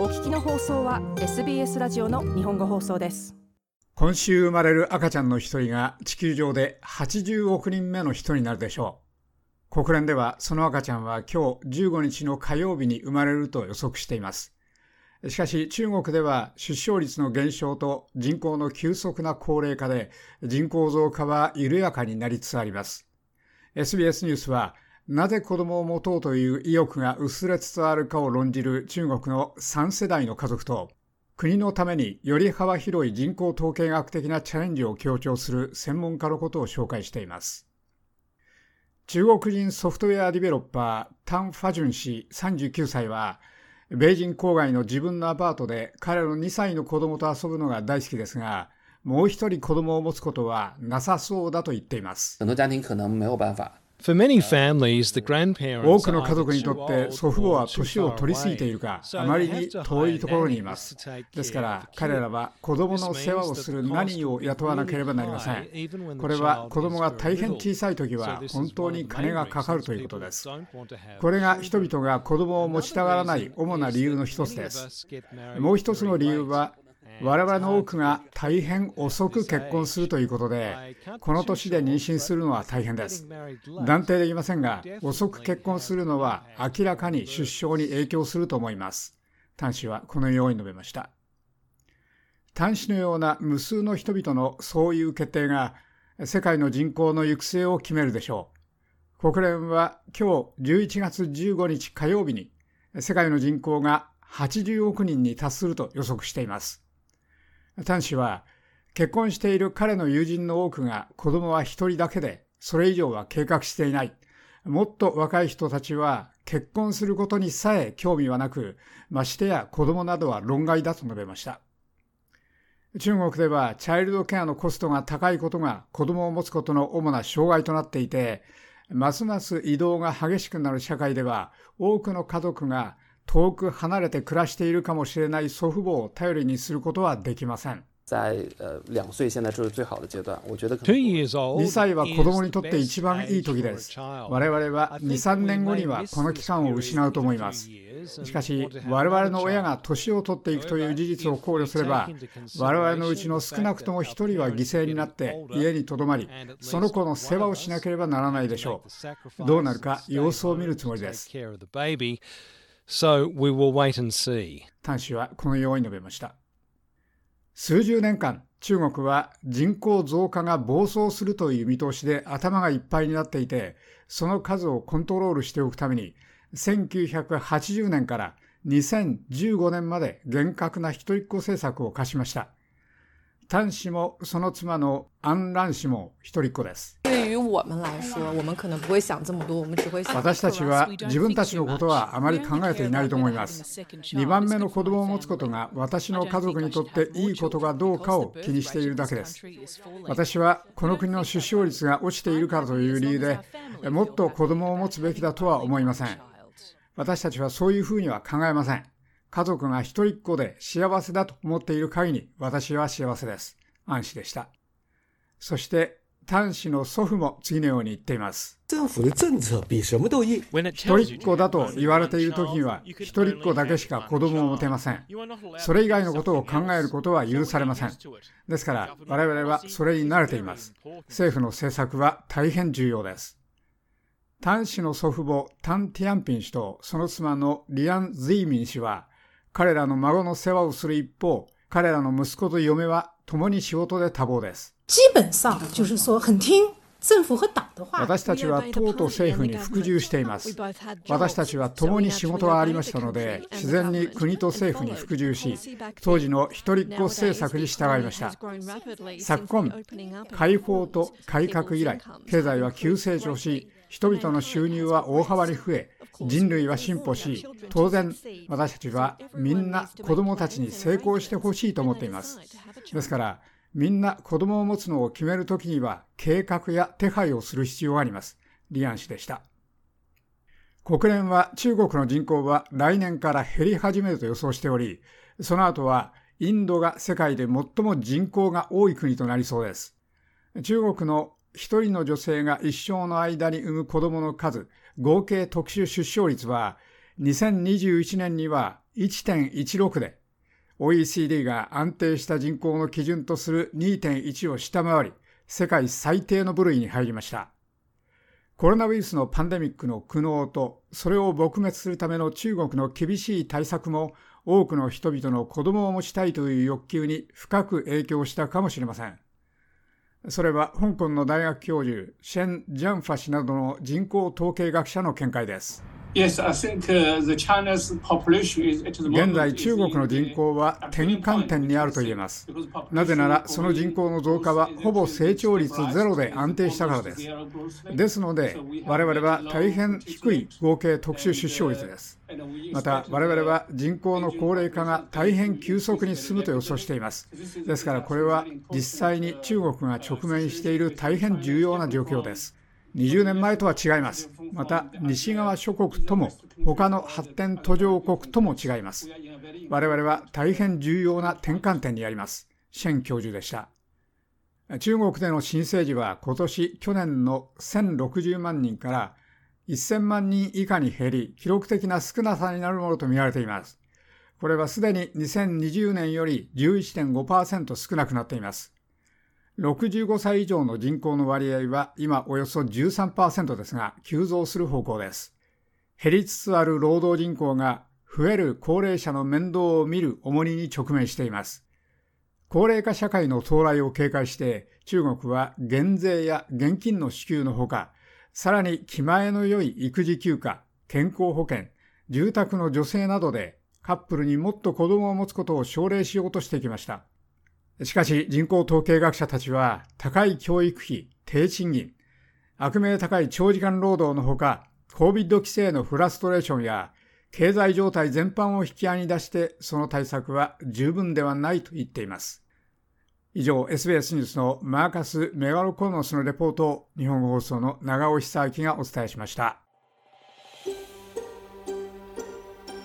お聞きの放送は SBS ラジオの日本語放送です。今週生まれる赤ちゃんの一人が地球上で80億人目の人になるでしょう。国連ではその赤ちゃんは今日15日の火曜日に生まれると予測しています。しかし中国では出生率の減少と人口の急速な高齢化で人口増加は緩やかになりつつあります。SBS ニュースはなぜ子供を持とうという意欲が薄れつつあるかを論じる中国の3世代の家族と国のためにより幅広い人口統計学的なチャレンジを強調する専門家のことを紹介しています。中国人ソフトウェアディベロッパー、タン・ファジュン氏39歳は、米人郊外の自分のアパートで彼の2歳の子供と遊ぶのが大好きですが、もう一人子供を持つことはなさそうだと言っています。多くの家族にとって祖父母は年を取り過ぎているか、あまりに遠いところにいます。ですから彼らは子供の世話をする何を雇わなければなりません。これは子供が大変小さい時は本当に金がかかるということです。これが人々が子供を持ちたがらない主な理由の一つです。もう一つの理由は我々の多くが大変遅く結婚するということで、この年で妊娠するのは大変です。断定できませんが、遅く結婚するのは明らかに出生に影響すると思います。端子はこのように述べました。端子のような無数の人々のそういう決定が世界の人口の行く末を決めるでしょう。国連は今日11月15日火曜日に世界の人口が80億人に達すると予測しています。端子は、結婚している彼の友人の多くが子供は一人だけで、それ以上は計画していない。もっと若い人たちは結婚することにさえ興味はなく、ましてや子供などは論外だと述べました。中国ではチャイルドケアのコストが高いことが子供を持つことの主な障害となっていて、ますます移動が激しくなる社会では多くの家族が遠く離れて暮らしているかもしれない祖父母を頼りにすることはできません。2歳は子供にとって一番いい時です。我々は2、3年後にはこの期間を失うと思います。しかし、我々の親が年を取っていくという事実を考慮すれば、我々のうちの少なくとも1人は犠牲になって家にとどまり、その子の世話をしなければならないでしょう。どうなるか様子を見るつもりです。So we will wait and see. 譚氏はこのように述べました。数十年間、中国は人口増加が暴走するという見通しで頭がいっぱいになっていて、その数をコントロールしておくために、1980年から2015年まで厳格な一人っ子政策を課しました。譚氏もその妻のアン・ラン氏も一人っ子です。私たちは自分たちのことはあまり考えていないと思います。2番目の子供を持つことが私の家族にとっていいことかどうかを気にしているだけです。私はこの国の出生率が落ちているからという理由でもっと子供を持つべきだとは思いません。私たちはそういうふうには考えません。家族が一人っ子で幸せだと思っている限り私は幸せです。安心でした。そして端子の祖父も次のように言っています。一人っ子だと言われている時には、一人っ子だけしか子供を持てません。それ以外のことを考えることは許されません。ですから、我々はそれに慣れています。政府の政策は大変重要です。端子の祖父母、タン・ティアンピン氏とその妻のリアン・ズイミン氏は、彼らの孫の世話をする一方、彼らの息子と嫁は共に仕事で多忙です。基本上就是说很听私たちは党と政府に服従しています。私たちは共に仕事がありましたので、自然に国と政府に服従し、当時の一人っ子政策に従いました。昨今、解放と改革以来、経済は急成長し、人々の収入は大幅に増え、人類は進歩し、当然、私たちはみんな子供たちに成功してほしいと思っています。ですから、みんな子供を持つのを決めるときには計画や手配をする必要があります。リアン氏でした。国連は中国の人口は来年から減り始めると予想しており、その後はインドが世界で最も人口が多い国となりそうです。中国の一人の女性が一生の間に産む子供の数、合計特殊出生率は2021年には1.16で、OECD が安定した人口の基準とする2.1を下回り、世界最低の部類に入りました。コロナウイルスのパンデミックの苦悩と、それを撲滅するための中国の厳しい対策も、多くの人々の子供を持ちたいという欲求に深く影響したかもしれません。それは香港の大学教授、シェン・ジャンファ氏などの人口統計学者の見解です。現在、中国の人口は転換点にあると言えます。なぜなら、その人口の増加はほぼ成長率ゼロで安定したからです。ですので、我々は大変低い合計特殊出生率です。また、我々は人口の高齢化が大変急速に進むと予想しています。ですから、これは実際に中国が直面している大変重要な状況です。20年前とは違います。また、西側諸国とも、他の発展途上国とも違います。我々は大変重要な転換点にあります。シェン教授でした。中国での新生児は今年、去年の1060万人から1000万人以下に減り、記録的な少なさになるものとみられています。これはすでに2020年より11.5%少なくなっています。65歳以上の人口の割合は今およそ13%ですが、急増する方向です。減りつつある労働人口が増える高齢者の面倒を見る重荷に直面しています。高齢化社会の到来を警戒して中国は減税や現金の支給のほか、さらに気前の良い育児休暇、健康保険、住宅の助成などでカップルにもっと子供を持つことを奨励しようとしてきました。しかし人口統計学者たちは高い教育費、低賃金、悪名高い長時間労働のほか、COVID 規制のフラストレーションや経済状態全般を引き合いに出してその対策は十分ではないと言っています。以上、SBS ニュースのマーカス・メガロコノスのレポートを日本放送の長尾久明がお伝えしました。